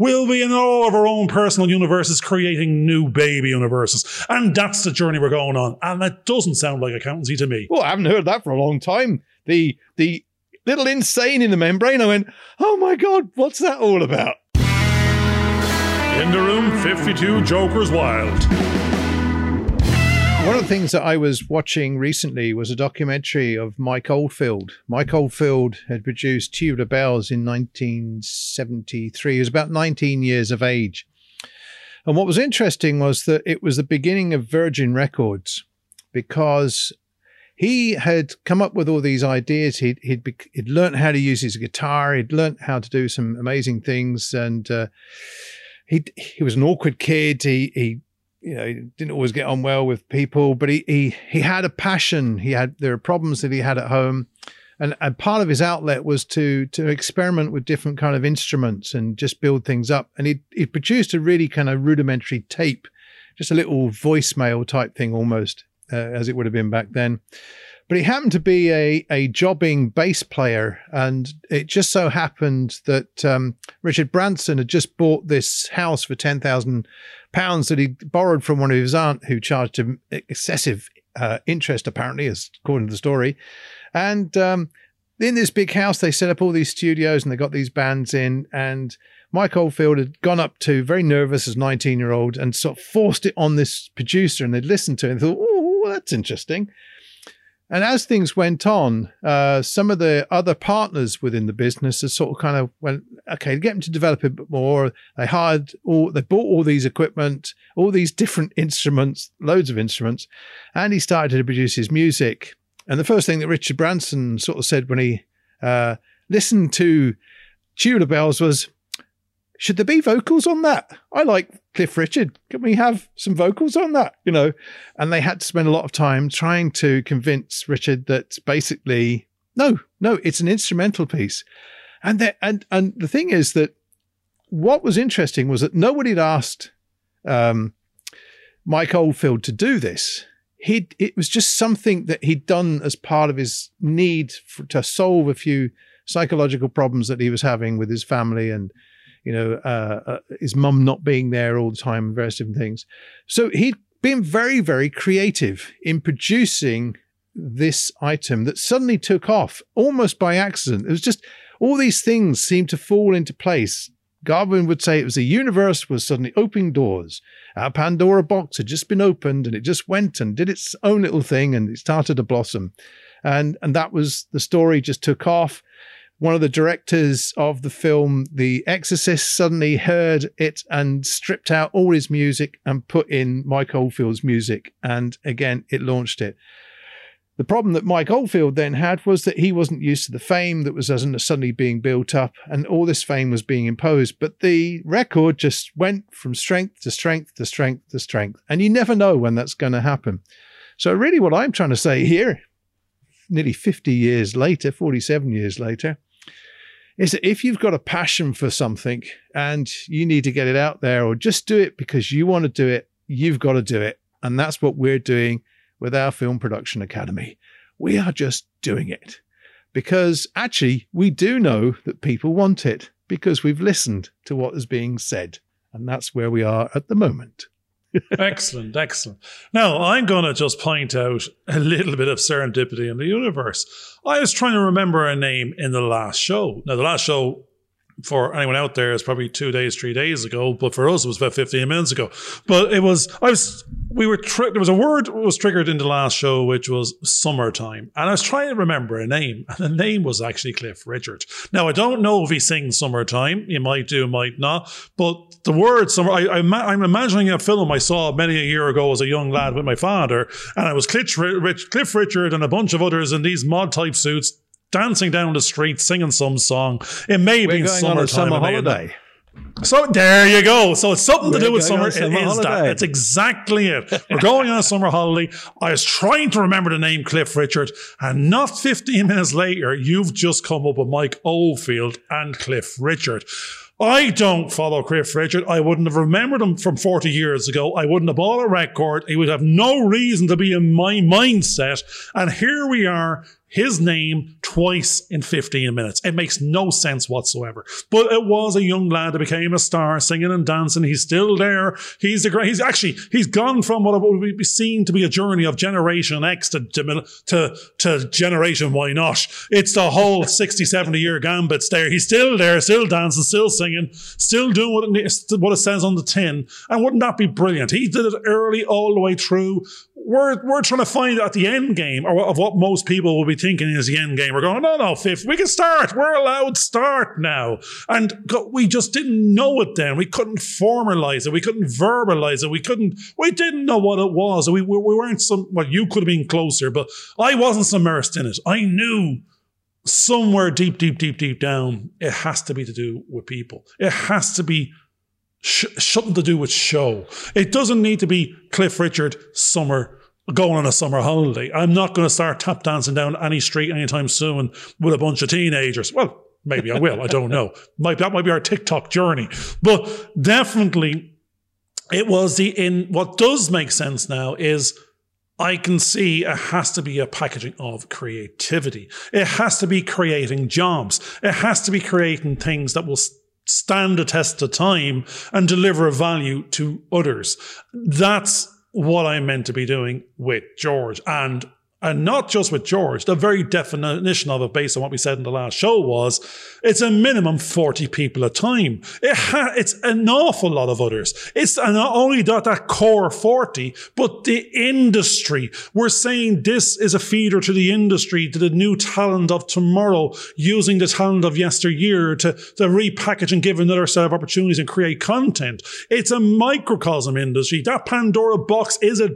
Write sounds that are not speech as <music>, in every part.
We'll be in all of our own personal universes creating new baby universes. And that's the journey we're going on. And that doesn't sound like accountancy to me. Well, I haven't heard that for a long time. The the little insane in the membrane. I went, oh my god, what's that all about? In the room, 52 Jokers Wild. One of the things that I was watching recently was a documentary of Mike Oldfield. Mike Oldfield had produced Tubular Bells in 1973. He was about 19 years of age. And what was interesting was that it was the beginning of Virgin Records because he had come up with all these ideas. He'd, he'd, he'd learned how to use his guitar. He'd learned how to do some amazing things. And uh, he, he was an awkward kid. He, he you know, he didn't always get on well with people, but he, he, he had a passion. He had, there are problems that he had at home. And, and part of his outlet was to, to experiment with different kind of instruments and just build things up. And he, he produced a really kind of rudimentary tape, just a little voicemail type thing almost uh, as it would have been back then. But he happened to be a, a jobbing bass player, and it just so happened that um, Richard Branson had just bought this house for ten thousand pounds that he borrowed from one of his aunt, who charged him excessive uh, interest, apparently, as according to the story. And um, in this big house, they set up all these studios, and they got these bands in, and Mike Oldfield had gone up to, very nervous as 19 year old, and sort of forced it on this producer, and they'd listened to it and thought, oh, that's interesting. And as things went on, uh, some of the other partners within the business sort of kind of went, okay, get them to develop a bit more. They hired all, they bought all these equipment, all these different instruments, loads of instruments, and he started to produce his music. And the first thing that Richard Branson sort of said when he uh, listened to Tubular Bells was, should there be vocals on that? I like Cliff Richard. Can we have some vocals on that? You know, and they had to spend a lot of time trying to convince Richard that basically, no, no, it's an instrumental piece. And that, and and the thing is that what was interesting was that nobody had asked um, Mike Oldfield to do this. He it was just something that he'd done as part of his need for, to solve a few psychological problems that he was having with his family and you know, uh, uh, his mum not being there all the time and various different things. So he'd been very, very creative in producing this item that suddenly took off almost by accident. It was just all these things seemed to fall into place. Garvin would say it was the universe was suddenly opening doors. Our Pandora box had just been opened and it just went and did its own little thing and it started to blossom. And, and that was the story just took off one of the directors of the film The Exorcist suddenly heard it and stripped out all his music and put in Mike Oldfield's music. And again, it launched it. The problem that Mike Oldfield then had was that he wasn't used to the fame that was suddenly being built up, and all this fame was being imposed. But the record just went from strength to strength to strength to strength, and you never know when that's going to happen. So, really, what I'm trying to say here, nearly 50 years later, 47 years later, is that if you've got a passion for something and you need to get it out there or just do it because you want to do it, you've got to do it. And that's what we're doing with our Film Production Academy. We are just doing it because actually we do know that people want it because we've listened to what is being said. And that's where we are at the moment excellent, excellent. Now, I'm going to just point out a little bit of serendipity in the universe. I was trying to remember a name in the last show. Now, the last show for anyone out there is probably two days, three days ago, but for us it was about 15 minutes ago. But it was, I was, we were, tri- there was a word was triggered in the last show, which was summertime. And I was trying to remember a name, <laughs> and the name was actually Cliff Richard. Now, I don't know if he sings summertime. He might do, might not. But the word summer, I, I, am imagining a film I saw many a year ago as a young lad with my father, and I was Cliff, Rich, Cliff Richard and a bunch of others in these mod type suits dancing down the street, singing some song. It may be summertime. summer holiday. So there you go. So it's something We're to do with summer. summer it is holiday. that. That's exactly it. We're going on a summer holiday. I was trying to remember the name Cliff Richard, and not 15 minutes later, you've just come up with Mike Oldfield and Cliff Richard. I don't follow Cliff Richard. I wouldn't have remembered him from 40 years ago. I wouldn't have bought a record. He would have no reason to be in my mindset. And here we are his name twice in 15 minutes. It makes no sense whatsoever. But it was a young lad that became a star singing and dancing. He's still there. He's a great, he's actually, he's gone from what would be seen to be a journey of Generation X to, to, to Generation Why Not. It's the whole 60, 70 year gambits there. He's still there, still dancing, still singing, still doing what it, what it says on the tin. And wouldn't that be brilliant? He did it early all the way through we're we're trying to find at the end game or of what most people will be thinking is the end game. We're going, no, no, fifth, we can start. We're allowed start now, and we just didn't know it then. We couldn't formalize it. We couldn't verbalize it. We couldn't. We didn't know what it was. We we, we weren't some. Well, you could have been closer, but I wasn't immersed in it. I knew somewhere deep, deep, deep, deep down, it has to be to do with people. It has to be sh- something to do with show. It doesn't need to be Cliff Richard summer going on a summer holiday. I'm not going to start tap dancing down any street anytime soon with a bunch of teenagers. Well, maybe I will. I don't know. <laughs> Might, that might be our TikTok journey, but definitely it was the in what does make sense now is I can see it has to be a packaging of creativity. It has to be creating jobs. It has to be creating things that will stand the test of time and deliver value to others. That's what I'm meant to be doing with George. And and not just with George, the very definition of it, based on what we said in the last show, was it's a minimum 40 people a time. It ha- it's an awful lot of others. It's not only that, that core 40, but the industry. We're saying this is a feeder to the industry, to the new talent of tomorrow, using the talent of yesteryear to, to repackage and give another set of opportunities and create content. It's a microcosm industry. That Pandora box is a,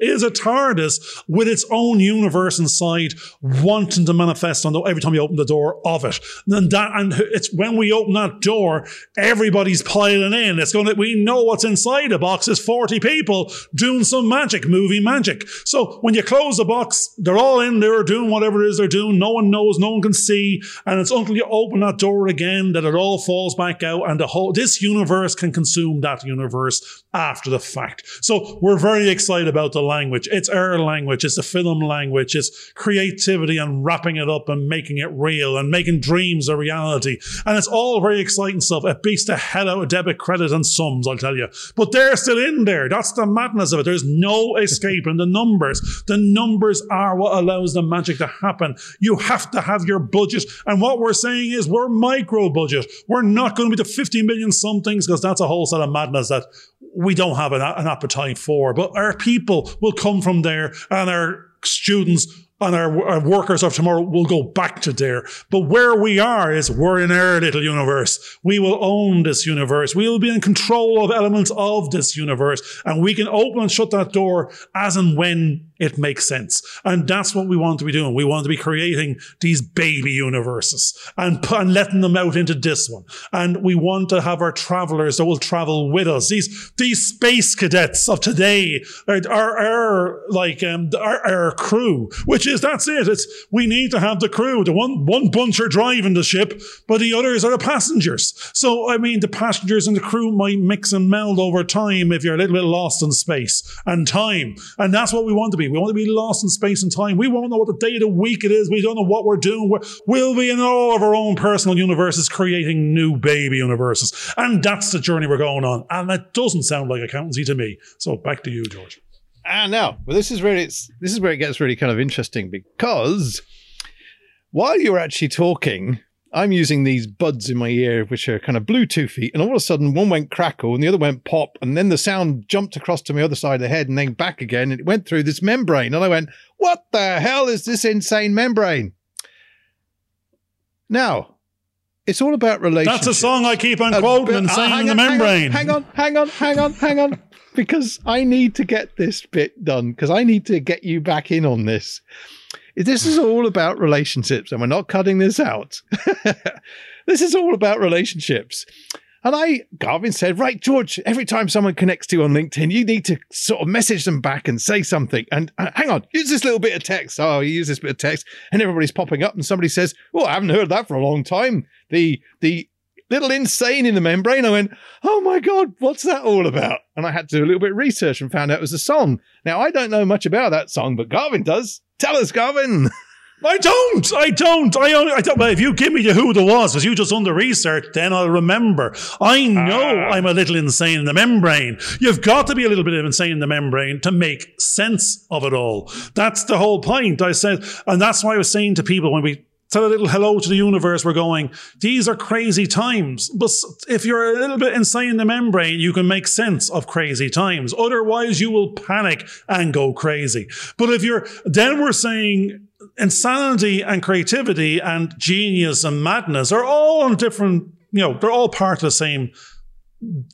is a TARDIS with its own universe inside wanting to manifest on the, every time you open the door of it. And that, and it's when we open that door, everybody's piling in. It's going to, we know what's inside the box is 40 people doing some magic, movie magic. So when you close the box, they're all in there doing whatever it is they're doing. No one knows, no one can see. And it's until you open that door again that it all falls back out and the whole, this universe can consume that universe after the fact. So we're very excited about the language. It's our language. It's the film language. It's creativity and wrapping it up and making it real and making dreams a reality. And it's all very exciting stuff. It beats the hell out of debit, credit, and sums, I'll tell you. But they're still in there. That's the madness of it. There's no escaping the numbers. The numbers are what allows the magic to happen. You have to have your budget. And what we're saying is we're micro budget. We're not going to be the 50 million somethings because that's a whole set of madness that we don't have an, an appetite for. But our people will come from there and our students and our, our, workers of tomorrow will go back to there. But where we are is we're in our little universe. We will own this universe. We will be in control of elements of this universe and we can open and shut that door as and when it makes sense. And that's what we want to be doing. We want to be creating these baby universes and, and letting them out into this one. And we want to have our travelers that will travel with us. These, these space cadets of today are, are, are like, um, our, our crew, which is, that's it. It's, we need to have the crew. The one, one bunch are driving the ship, but the others are the passengers. So, I mean, the passengers and the crew might mix and meld over time if you're a little bit lost in space and time. And that's what we want to be. We want to be lost in space and time. We won't know what the day of the week it is. We don't know what we're doing. we will be in all of our own personal universes, creating new baby universes. And that's the journey we're going on. And that doesn't sound like accountancy to me. So back to you, George. Ah, now, well, this is where it's this is where it gets really kind of interesting because while you're actually talking, I'm using these buds in my ear, which are kind of Bluetoothy, and all of a sudden one went crackle and the other went pop, and then the sound jumped across to my other side of the head and then back again, and it went through this membrane, and I went, "What the hell is this insane membrane?" Now, it's all about relationships. That's a song I keep on quoting uh, and saying uh, in the membrane. Hang on, hang on, hang on, hang on, because I need to get this bit done because I need to get you back in on this. This is all about relationships, and we're not cutting this out. <laughs> this is all about relationships. And I, Garvin said, right, George, every time someone connects to you on LinkedIn, you need to sort of message them back and say something. And uh, hang on, use this little bit of text. Oh, you use this bit of text, and everybody's popping up, and somebody says, "Well, I haven't heard that for a long time." The the little insane in the membrane. I went, oh my God, what's that all about? And I had to do a little bit of research and found out it was a song. Now, I don't know much about that song, but Garvin does. Tell us, Garvin. I don't. I don't. I only. I don't. Well, if you give me the who the was, because you just done the research, then I'll remember. I know Ah. I'm a little insane in the membrane. You've got to be a little bit insane in the membrane to make sense of it all. That's the whole point. I said, and that's why I was saying to people when we said a little hello to the universe, we're going, these are crazy times. But if you're a little bit insane in the membrane, you can make sense of crazy times. Otherwise, you will panic and go crazy. But if you're, then we're saying, insanity and creativity and genius and madness are all on different, you know, they're all part of the same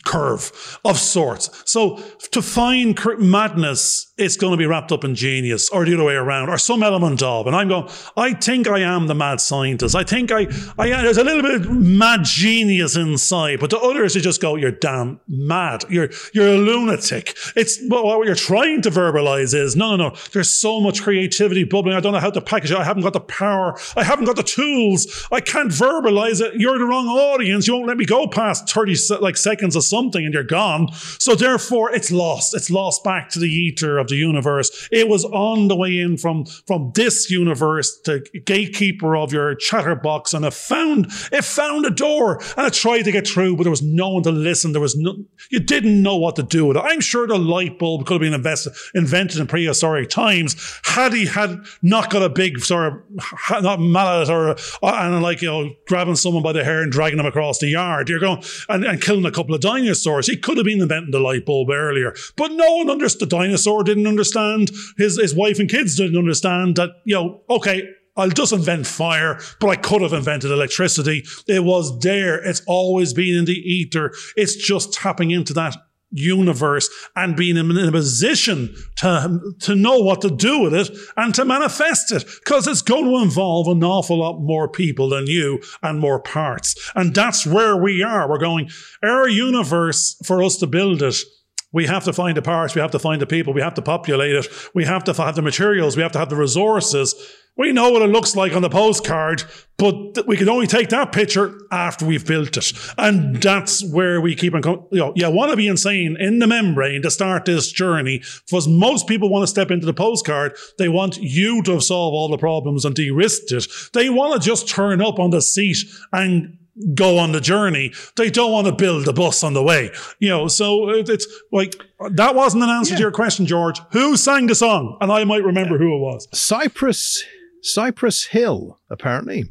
curve of sorts. So to find madness, it's going to be wrapped up in genius or the other way around or some element of. And I'm going, I think I am the mad scientist. I think I, I there's a little bit of mad genius inside, but the others, you just go, you're damn mad. You're, you're a lunatic. It's well, what you're trying to verbalize is no, no, no. There's so much creativity bubbling. I don't know how to package it. I haven't got the power. I haven't got the tools. I can't verbalize it. You're the wrong audience. You won't let me go past 30 se- like seconds of something and you're gone. So therefore it's lost. It's lost back to the ether of the universe. It was on the way in from, from this universe to gatekeeper of your chatterbox and it found, it found a door and it tried to get through, but there was no one to listen. There was no, you didn't know what to do with it. I'm sure the light bulb could have been invented in prehistoric times had he had not got a big sort of, not mallet or, uh, and like, you know, grabbing someone by the hair and dragging them across the yard. You're going and, and killing a couple of dinosaurs. He could have been inventing the light bulb earlier, but no one understood. The dinosaur didn't understand. His, his wife and kids didn't understand that, you know, okay, I'll just invent fire, but I could have invented electricity. It was there. It's always been in the ether. It's just tapping into that universe and being in a position to, to know what to do with it and to manifest it because it's going to involve an awful lot more people than you and more parts. And that's where we are. We're going, our universe, for us to build it, we have to find the parts, we have to find the people, we have to populate it, we have to have the materials, we have to have the resources. We know what it looks like on the postcard, but we can only take that picture after we've built it. And that's where we keep on, co- you know, you want to be insane in the membrane to start this journey. Because most people want to step into the postcard. They want you to solve all the problems and de-risked it. They want to just turn up on the seat and go on the journey. They don't want to build a bus on the way. You know, so it- it's like that wasn't an answer to your question, George. Who sang the song? And I might remember who it was. Cypress Cypress Hill, apparently.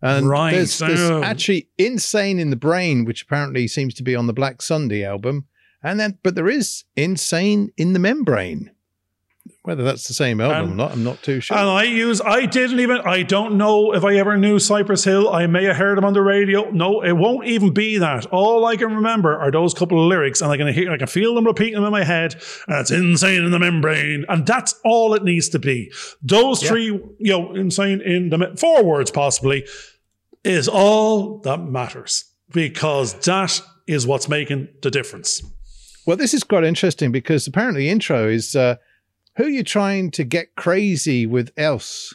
And Right, there's, there's actually Insane in the Brain, which apparently seems to be on the Black Sunday album. And then but there is Insane in the Membrane. Whether that's the same album Um, or not, I'm not too sure. And I use, I didn't even, I don't know if I ever knew Cypress Hill. I may have heard them on the radio. No, it won't even be that. All I can remember are those couple of lyrics, and I can hear, I can feel them repeating them in my head. And it's insane in the membrane, and that's all it needs to be. Those Yeah. three, you know, insane in the four words possibly, is all that matters because that is what's making the difference. Well, this is quite interesting because apparently the intro is uh, who you trying to get crazy with else?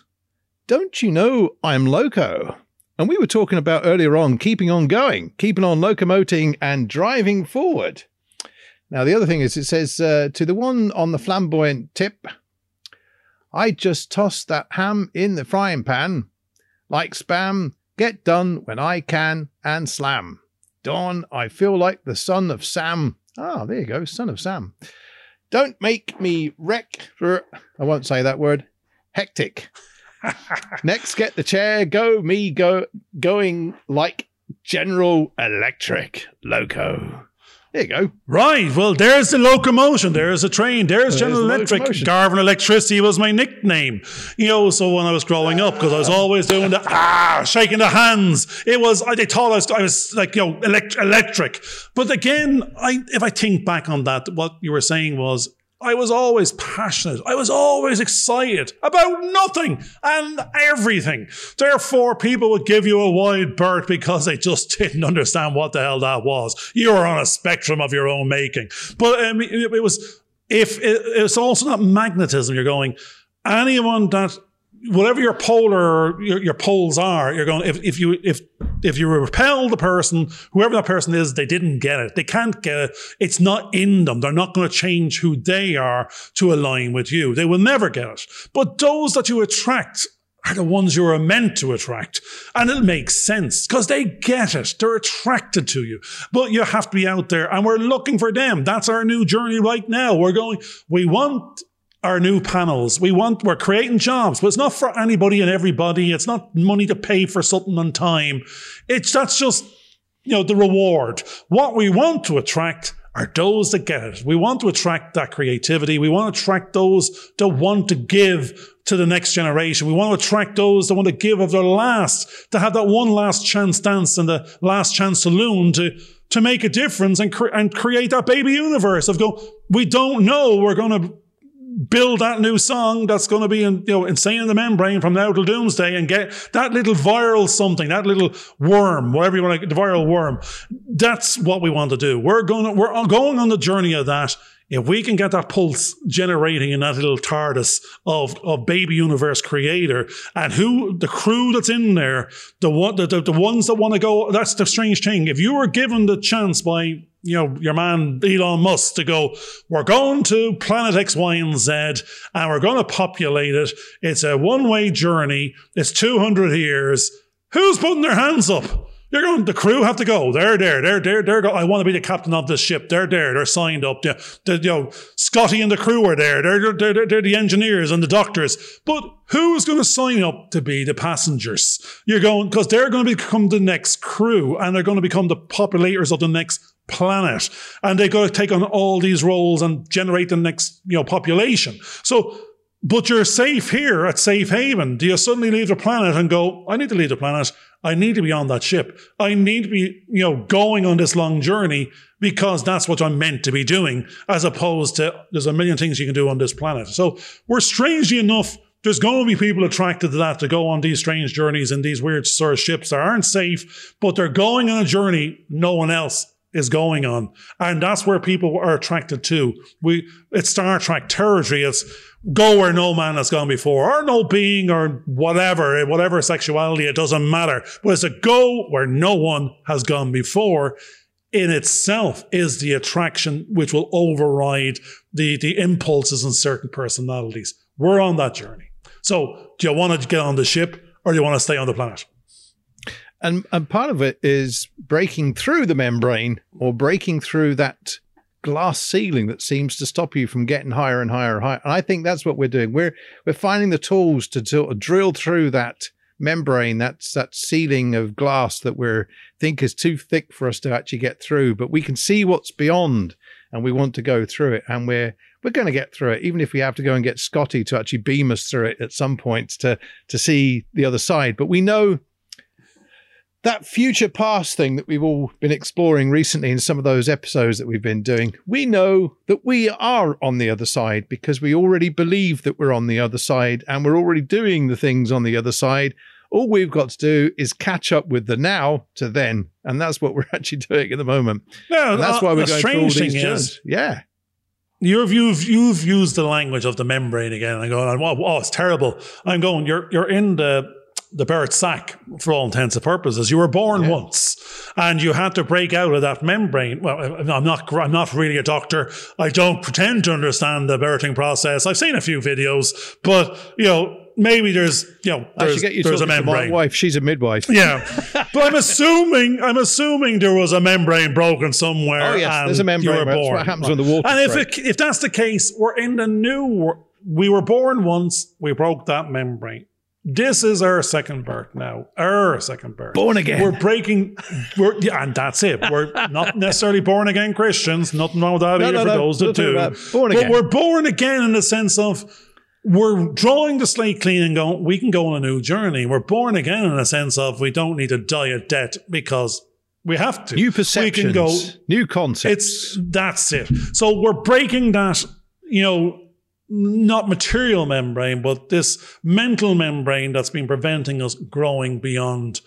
Don't you know I'm loco? And we were talking about earlier on keeping on going, keeping on locomoting and driving forward. Now, the other thing is it says uh, to the one on the flamboyant tip, I just tossed that ham in the frying pan. Like spam, get done when I can and slam. Dawn, I feel like the son of Sam. Ah, there you go, son of Sam. Don't make me wreck. I won't say that word. Hectic. <laughs> Next, get the chair. Go me. Go going like General Electric Loco. There you go. Right. Well, there's the locomotion. There's a train. There's There's General the Electric. locomotion. Garvin Electricity was my nickname. You know, so when I was growing up, because I was always doing the ah, shaking the hands. It was, I, they thought I was, I was like, you know, elect- electric. But again, I, if I think back on that, what you were saying was, I was always passionate. I was always excited about nothing and everything. Therefore, people would give you a wide berth because they just didn't understand what the hell that was. You were on a spectrum of your own making. But um, it, it was, if it, it's also not magnetism, you're going, anyone that whatever your polar your, your poles are, you're going if, if you if if you repel the person, whoever that person is, they didn't get it. They can't get it. It's not in them. They're not going to change who they are to align with you. They will never get it. But those that you attract are the ones you are meant to attract. And it makes sense because they get it. They're attracted to you. But you have to be out there and we're looking for them. That's our new journey right now. We're going, we want our new panels. We want, we're creating jobs, but it's not for anybody and everybody. It's not money to pay for something on time. It's, that's just, you know, the reward. What we want to attract are those that get it. We want to attract that creativity. We want to attract those that want to give to the next generation. We want to attract those that want to give of their last, to have that one last chance dance and the last chance saloon to, to make a difference and, cre- and create that baby universe of go, we don't know we're going to build that new song that's going to be in, you know, insane in the membrane from now till doomsday and get that little viral something, that little worm, whatever you want to, the viral worm. That's what we want to do. We're going to, we're going on the journey of that. If we can get that pulse generating in that little TARDIS of, of baby universe creator and who the crew that's in there, the one, the, the, the ones that want to go, that's the strange thing. If you were given the chance by you know, your man Elon Musk to go, we're going to planet X, Y, and Z, and we're going to populate it. It's a one way journey. It's 200 years. Who's putting their hands up? You're going, the crew have to go. They're there. They're there. They're go. I want to be the captain of this ship. They're there. They're signed up. Yeah. The, you know, Scotty and the crew are there. They're, they're, they're, they're the engineers and the doctors. But who's going to sign up to be the passengers? You're going, because they're going to become the next crew and they're going to become the populators of the next planet. And they've got to take on all these roles and generate the next, you know, population. So, but you're safe here at Safe Haven. Do you suddenly leave the planet and go, I need to leave the planet. I need to be on that ship. I need to be, you know, going on this long journey because that's what I'm meant to be doing, as opposed to there's a million things you can do on this planet. So we're strangely enough, there's going to be people attracted to that to go on these strange journeys in these weird sort of ships that aren't safe, but they're going on a journey no one else is going on. And that's where people are attracted to. We, it's Star Trek territory. It's go where no man has gone before, or no being, or whatever, whatever sexuality, it doesn't matter. But it's a go where no one has gone before in itself is the attraction which will override the, the impulses in certain personalities. We're on that journey. So do you want to get on the ship or do you want to stay on the planet? And and part of it is breaking through the membrane or breaking through that glass ceiling that seems to stop you from getting higher and higher and higher. And I think that's what we're doing. We're we're finding the tools to sort of drill through that membrane, that's that ceiling of glass that we think is too thick for us to actually get through. But we can see what's beyond, and we want to go through it. And we're we're going to get through it, even if we have to go and get Scotty to actually beam us through it at some point to to see the other side. But we know that future past thing that we've all been exploring recently in some of those episodes that we've been doing, we know that we are on the other side because we already believe that we're on the other side and we're already doing the things on the other side. All we've got to do is catch up with the now to then. And that's what <laughs> we're actually doing at the moment. Yeah, and that's why we're going through all these journeys. Yeah. You've, you've, you've used the language of the membrane again. I go, oh, oh, it's terrible. I'm going, you're, you're in the the bird sac for all intents and purposes. You were born yeah. once, and you had to break out of that membrane. Well, I'm not. I'm not really a doctor. I don't pretend to understand the birthing process. I've seen a few videos, but you know, maybe there's you know there's, there's a membrane. my wife, she's a midwife. <laughs> Yeah, but I'm assuming I'm assuming there was a membrane broken somewhere. Oh yes, there's a membrane. You were born. That's what happens when the water. And if it, if that's the case, we're in the new. We were born once. We broke that membrane this is our second birth now. Our second birth. Born again. We're breaking, we're, yeah, and that's it. We're not necessarily born again Christians. Nothing wrong with that no, either no, for no, those that do. Born again. But we're born again in the sense of we're drawing the slate clean and going, we can go on a new journey. We're born again in the sense of we don't need to die of debt because we have to. New perceptions. We can go, new concepts. It's, that's it. So we're breaking that, you know, not material membrane, but this mental membrane that's been preventing us growing beyond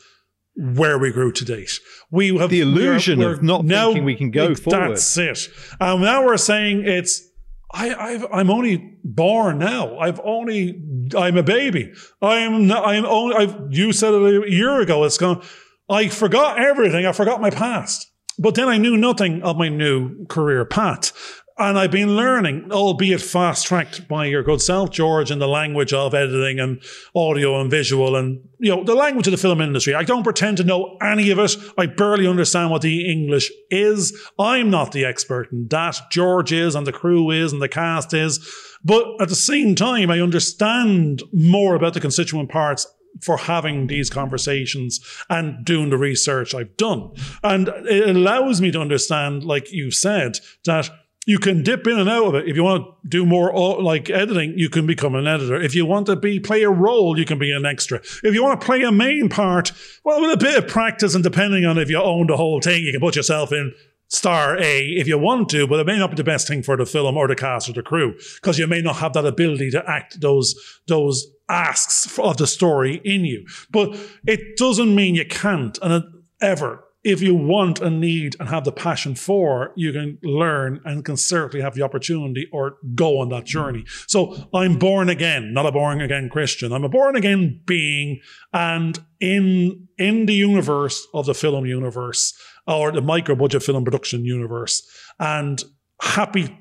where we grew to date. We have the illusion we're, we're of not now, thinking we can go forward. That's it. And now we're saying it's I, i am only born now. I've only, I'm a baby. I'm, not, I'm only, I've, you said it a year ago. It's gone. I forgot everything. I forgot my past. But then I knew nothing of my new career path. And I've been learning, albeit fast tracked by your good self, George, in the language of editing and audio and visual and, you know, the language of the film industry. I don't pretend to know any of it. I barely understand what the English is. I'm not the expert in that. George is and the crew is and the cast is. But at the same time, I understand more about the constituent parts for having these conversations and doing the research I've done. And it allows me to understand, like you said, that you can dip in and out of it. If you want to do more like editing, you can become an editor. If you want to be play a role, you can be an extra. If you want to play a main part, well, with a bit of practice and depending on if you own the whole thing, you can put yourself in star A if you want to, but it may not be the best thing for the film or the cast or the crew because you may not have that ability to act those those asks of the story in you. But it doesn't mean you can't, and it, ever. If you want and need and have the passion for, you can learn and can certainly have the opportunity or go on that journey. So I'm born again, not a born again Christian. I'm a born again being, and in in the universe of the film universe, or the micro budget film production universe and happy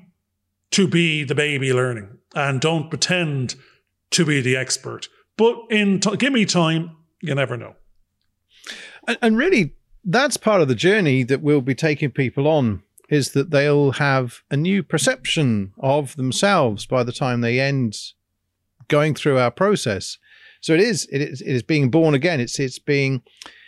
to be the baby learning and don't pretend to be the expert. But in t- give me time, you never know. And, and really, that's part of the journey that we'll be taking people on is that they'll have a new perception of themselves by the time they end going through our process. So it is it is it is being born again. It's it's being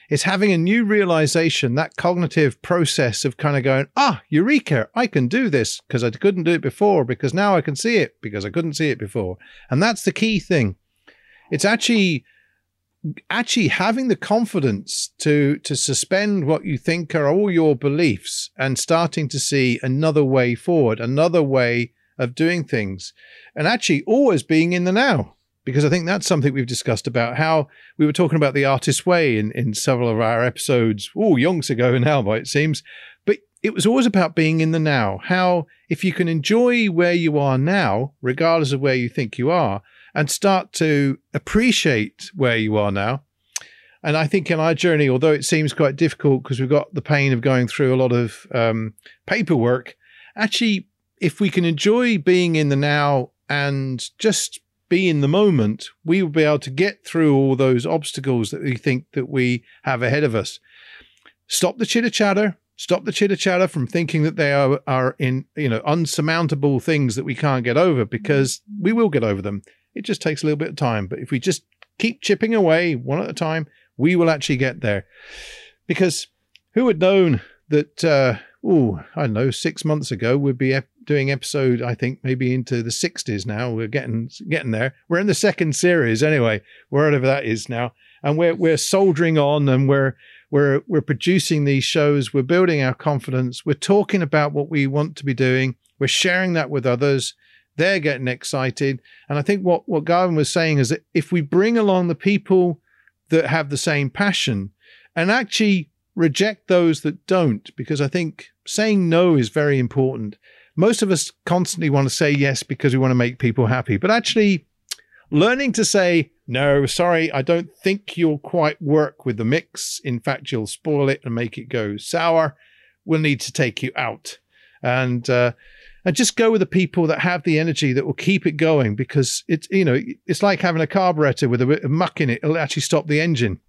it's having a new realization, that cognitive process of kind of going, ah, eureka, I can do this because I couldn't do it before, because now I can see it because I couldn't see it before. And that's the key thing. It's actually actually having the confidence to to suspend what you think are all your beliefs and starting to see another way forward, another way of doing things, and actually always being in the now because I think that's something we've discussed about how we were talking about the artist's way in, in several of our episodes, oh, yonks ago now, by it seems. But it was always about being in the now. How, if you can enjoy where you are now, regardless of where you think you are, and start to appreciate where you are now. And I think in our journey, although it seems quite difficult because we've got the pain of going through a lot of um, paperwork, actually, if we can enjoy being in the now and just be in the moment, we will be able to get through all those obstacles that we think that we have ahead of us. Stop the chitter chatter. Stop the chitter chatter from thinking that they are, are in, you know, unsurmountable things that we can't get over because we will get over them. It just takes a little bit of time. But if we just keep chipping away one at a time, we will actually get there. Because who had known that, uh, oh, I don't know, six months ago we'd be doing episode, I think maybe into the 60s now. We're getting getting there. We're in the second series anyway, wherever that is now, and we're we're soldiering on, and we're we're we're producing these shows. We're building our confidence. We're talking about what we want to be doing. We're sharing that with others. They're getting excited, and I think what what Garvin was saying is that if we bring along the people that have the same passion, and actually reject those that don't, because I think saying no is very important most of us constantly want to say yes because we want to make people happy, but actually learning to say, no, sorry, I don't think you'll quite work with the mix. In fact, you'll spoil it and make it go sour. We'll need to take you out. And, uh, and just go with the people that have the energy that will keep it going because it's, you know, it's like having a carburetor with a bit of muck in it. It'll actually stop the engine.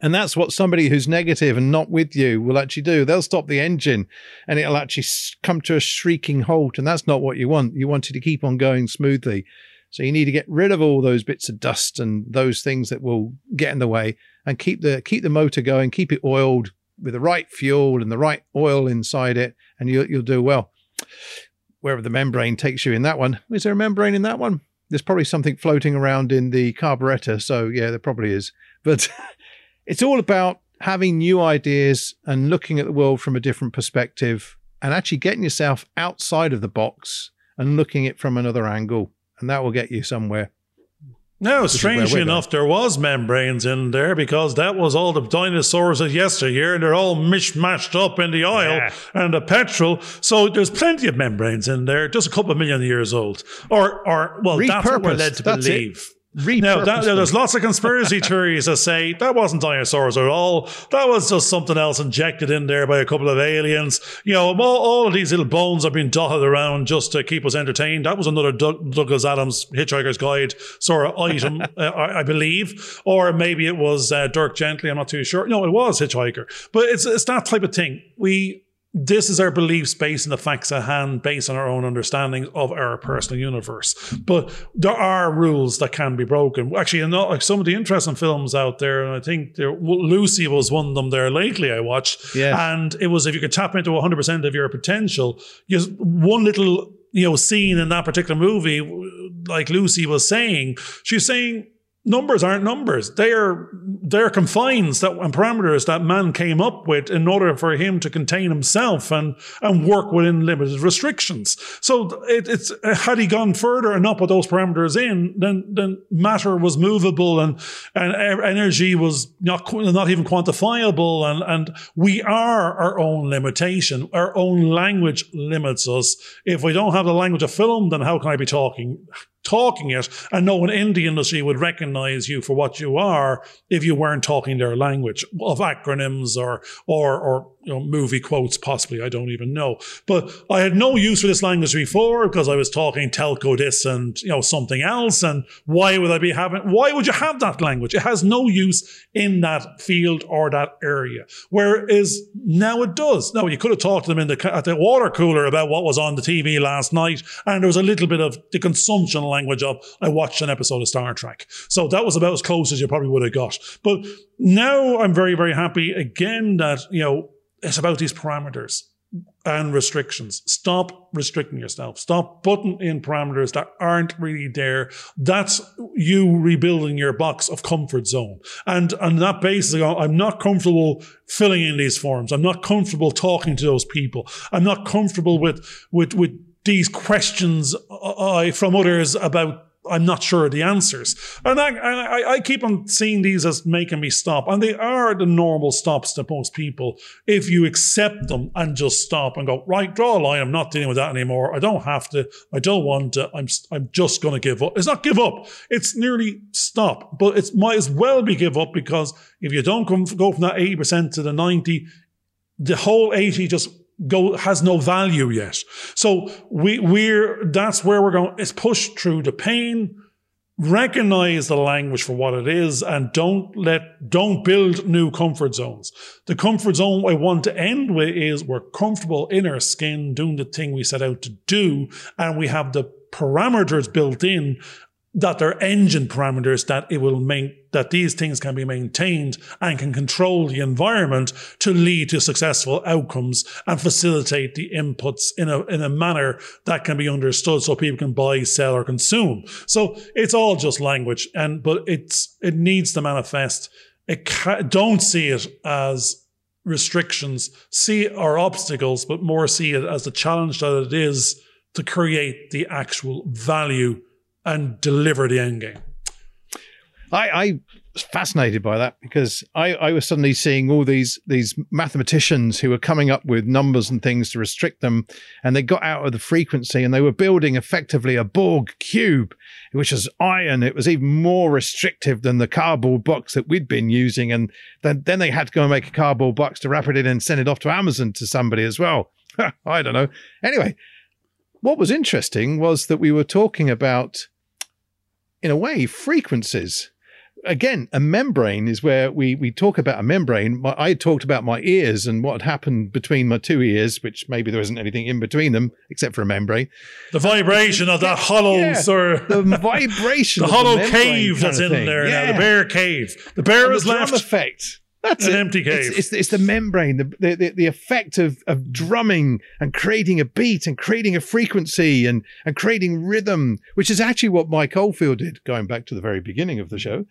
And that's what somebody who's negative and not with you will actually do. They'll stop the engine and it'll actually come to a shrieking halt. And that's not what you want. You want it to keep on going smoothly. So you need to get rid of all those bits of dust and those things that will get in the way and keep the keep the motor going, keep it oiled with the right fuel and the right oil inside it, and you'll you'll do well. Wherever the membrane takes you in that one. Is there a membrane in that one? There's probably something floating around in the carburetor. So yeah, there probably is. But <laughs> it's all about having new ideas and looking at the world from a different perspective and actually getting yourself outside of the box and looking it from another angle. And that will get you somewhere. No, strangely enough, there was membranes in there because that was all the dinosaurs of yesteryear, and they're all mishmashed up in the oil yeah. and the petrol. So there's plenty of membranes in there, just a couple of million years old, or or well, that's what we're led to that's believe. It. Now, that, there's lots of conspiracy <laughs> theories that say that wasn't dinosaurs at all. That was just something else injected in there by a couple of aliens. You know, all, all of these little bones have been dotted around just to keep us entertained. That was another Doug, Douglas Adams Hitchhiker's Guide sort of item, <laughs> uh, I, I, believe. Or maybe it was uh, Dirk Gently. I'm not too sure. No, it was Hitchhiker. But it's, it's that type of thing. We this is our beliefs based on the facts at hand, based on our own understanding of our personal universe. But there are rules that can be broken. Actually, not like some of the interesting films out there, and I think there, Lucy was one of them there lately I watched. Yeah. And it was if you could tap into 100% of your potential, just one little you know scene in that particular movie, like Lucy was saying, she's saying numbers aren't numbers. They are they're confines that and parameters that man came up with in order for him to contain himself and and work within limited restrictions. So it, it's had he gone further and not put those parameters in, then then matter was movable and and energy was not not even quantifiable and and we are our own limitation. Our own language limits us. If we don't have the language of film, then how can I be talking? Talking it. And no one in the industry would recognize you for what you are if you weren't talking their language of acronyms or or or you know, movie quotes, possibly. I don't even know. But I had no use for this language before because I was talking telco this and, you know, something else. And why would I be having, why would you have that language? It has no use in that field or that area. Whereas now it does. Now, you could have talked to them in the, at the water cooler about what was on the TV last night. And there was a little bit of the consumption language of, I watched an episode of Star Trek. So that was about as close as you probably would have got. But now I'm very, very happy again that, you know, it's about these parameters and restrictions. Stop restricting yourself. Stop putting in parameters that aren't really there. That's you rebuilding your box of comfort zone. And on that basis, I'm not comfortable filling in these forms. I'm not comfortable talking to those people. I'm not comfortable with, with, with these questions uh, from others about I'm not sure of the answers. And I, I, I, keep on seeing these as making me stop. And they are the normal stops to most people if you accept them and just stop and go, right, draw a line. I'm not dealing with that anymore. I don't have to. I don't want to. I'm, I'm just going to give up. It's not give up. It's nearly stop. But it might as well be give up because if you don't come, go from that 80% to the 90, the whole 80 just go has no value yet. So we we're that's where we're going. It's pushed through the pain. Recognize the language for what it is and don't let don't build new comfort zones. The comfort zone I want to end with is we're comfortable in our skin doing the thing we set out to do, and we have the parameters built in that they're engine parameters that it will make that these things can be maintained and can control the environment to lead to successful outcomes and facilitate the inputs in a in a manner that can be understood so people can buy, sell, or consume. So it's all just language, and but it's it needs to manifest. It don't see it as restrictions, see it or obstacles, but more see it as the challenge that it is to create the actual value and deliver the end game. I, I was fascinated by that because I, I was suddenly seeing all these these mathematicians who were coming up with numbers and things to restrict them, and they got out of the frequency and they were building effectively a Borg cube, which was iron. It was even more restrictive than the cardboard box that we'd been using, and then then they had to go and make a cardboard box to wrap it in and send it off to Amazon to somebody as well. <laughs> I don't know. Anyway, what was interesting was that we were talking about in a way, frequencies. Again, a membrane is where we, we talk about a membrane. I talked about my ears and what happened between my two ears, which maybe there isn't anything in between them except for a membrane. The vibration of that hollow, yeah, sir. The vibration, <laughs> the hollow the cave that's in there yeah. now. The bear cave. The bear and is the left. effect that's an it. empty cave. It's, it's, it's, the membrane, the, the, the effect of, of drumming and creating a beat and creating a frequency and, and creating rhythm, which is actually what Mike Oldfield did, going back to the very beginning of the show,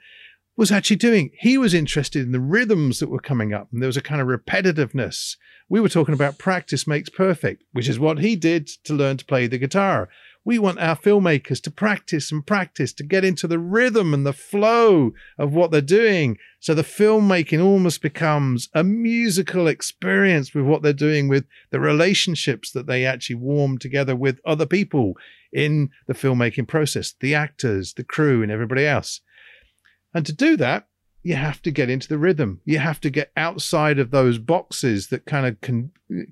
was actually doing. He was interested in the rhythms that were coming up, and there was a kind of repetitiveness. We were talking about practice makes perfect, which is what he did to learn to play the guitar. We want our filmmakers to practice and practice to get into the rhythm and the flow of what they're doing. So the filmmaking almost becomes a musical experience with what they're doing with the relationships that they actually warm together with other people in the filmmaking process, the actors, the crew, and everybody else. And to do that, you have to get into the rhythm. You have to get outside of those boxes that kind of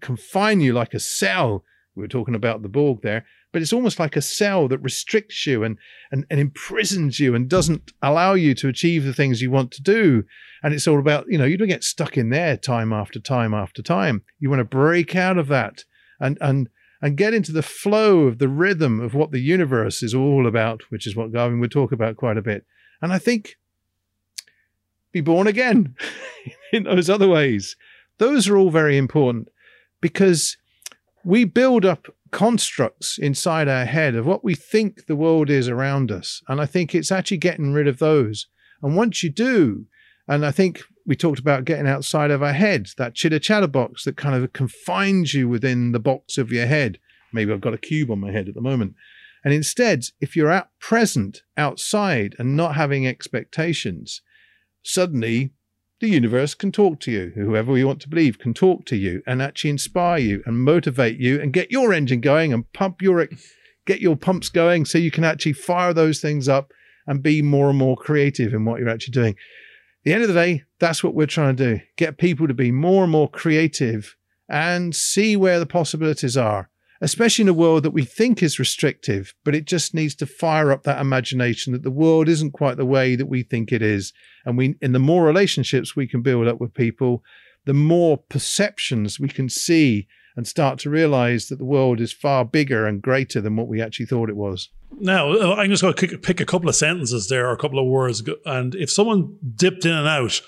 confine you like a cell. We were talking about the Borg there, but it's almost like a cell that restricts you and, and, and imprisons you and doesn't allow you to achieve the things you want to do. And it's all about, you know, you don't get stuck in there time after time after time. You want to break out of that and, and, and get into the flow of the rhythm of what the universe is all about, which is what Garvin would talk about quite a bit. And I think be born again <laughs> in those other ways. Those are all very important because we build up constructs inside our head of what we think the world is around us. And I think it's actually getting rid of those. And once you do, and I think we talked about getting outside of our head, that chitter chatter box that kind of confines you within the box of your head. Maybe I've got a cube on my head at the moment. And instead, if you're out present outside and not having expectations, suddenly the universe can talk to you. Whoever you want to believe can talk to you and actually inspire you and motivate you and get your engine going and pump your get your pumps going so you can actually fire those things up and be more and more creative in what you're actually doing. At the end of the day, that's what we're trying to do. Get people to be more and more creative and see where the possibilities are especially in a world that we think is restrictive, but it just needs to fire up that imagination that the world isn't quite the way that we think it is. And we, in the more relationships we can build up with people, the more perceptions we can see and start to realize that the world is far bigger and greater than what we actually thought it was. Now, uh, I'm just going to pick a couple of sentences there or a couple of words. And if someone dipped in and out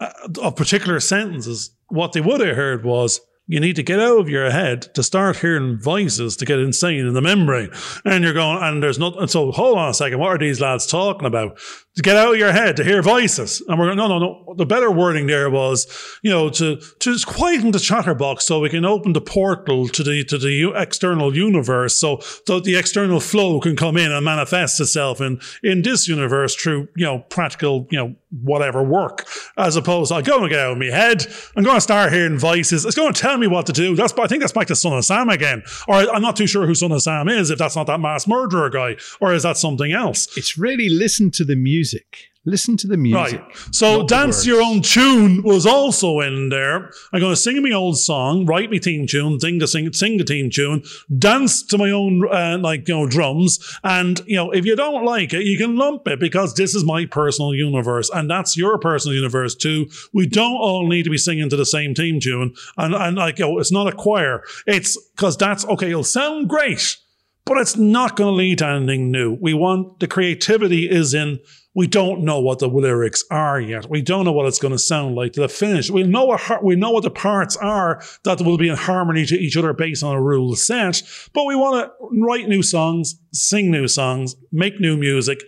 uh, of particular sentences, what they would have heard was, you need to get out of your head to start hearing voices to get insane in the membrane. And you're going, and there's not, and so hold on a second, what are these lads talking about? To get out of your head to hear voices. And we're going, no, no, no. The better wording there was, you know, to, to just quieten the chatterbox so we can open the portal to the, to the external universe so, so the external flow can come in and manifest itself in, in this universe through, you know, practical, you know, whatever work, as opposed to, oh, I'm going to get out of my head. I'm going to start hearing voices. It's going to tell me what to do. That's, I think that's back to Son of Sam again. Or I'm not too sure who Son of Sam is, if that's not that mass murderer guy, or is that something else? It's really listen to the music. Listen to the music. Right. So dance your own tune was also in there. I'm going to sing my old song, write my theme tune, sing the sing, sing the theme tune, dance to my own uh, like you know drums, and you know if you don't like it, you can lump it because this is my personal universe, and that's your personal universe too. We don't all need to be singing to the same theme tune, and and like you know, it's not a choir. It's because that's okay. It'll sound great, but it's not going to lead to anything new. We want the creativity is in we don't know what the lyrics are yet. We don't know what it's going to sound like to the finish. We know what we know what the parts are that will be in harmony to each other based on a rule set. But we want to write new songs, sing new songs, make new music,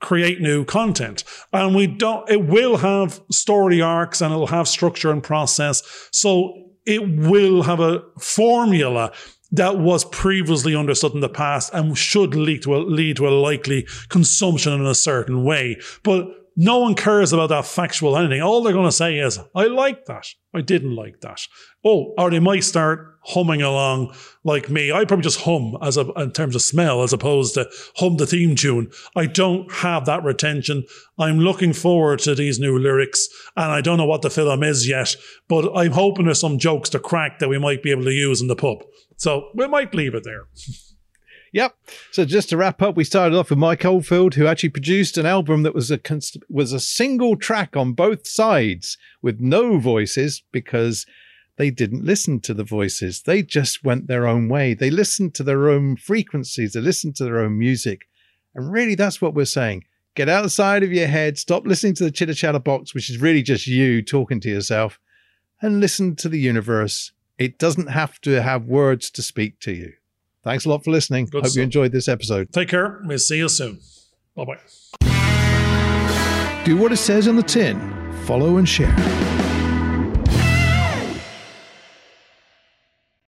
create new content. And we don't. It will have story arcs and it'll have structure and process. So it will have a formula that was previously understood in the past and should lead to a, lead to a likely consumption in a certain way. But no one cares about that factual anything. All they're going to say is, I like that. I didn't like that. Oh, or they might start humming along like me. I probably just hum as a, in terms of smell as opposed to hum the theme tune. I don't have that retention. I'm looking forward to these new lyrics and I don't know what the film is yet, but I'm hoping there's some jokes to crack that we might be able to use in the pub. So we might leave it there. <laughs> Yep. So just to wrap up, we started off with Mike Oldfield, who actually produced an album that was a was a single track on both sides with no voices because they didn't listen to the voices. They just went their own way. They listened to their own frequencies. They listened to their own music. And really, that's what we're saying. Get outside of your head. Stop listening to the chitter chatter box, which is really just you talking to yourself, and listen to the universe. It doesn't have to have words to speak to you. Thanks a lot for listening. Good Hope stuff. you enjoyed this episode. Take care. We'll see you soon. Bye bye. Do what it says on the tin, follow and share.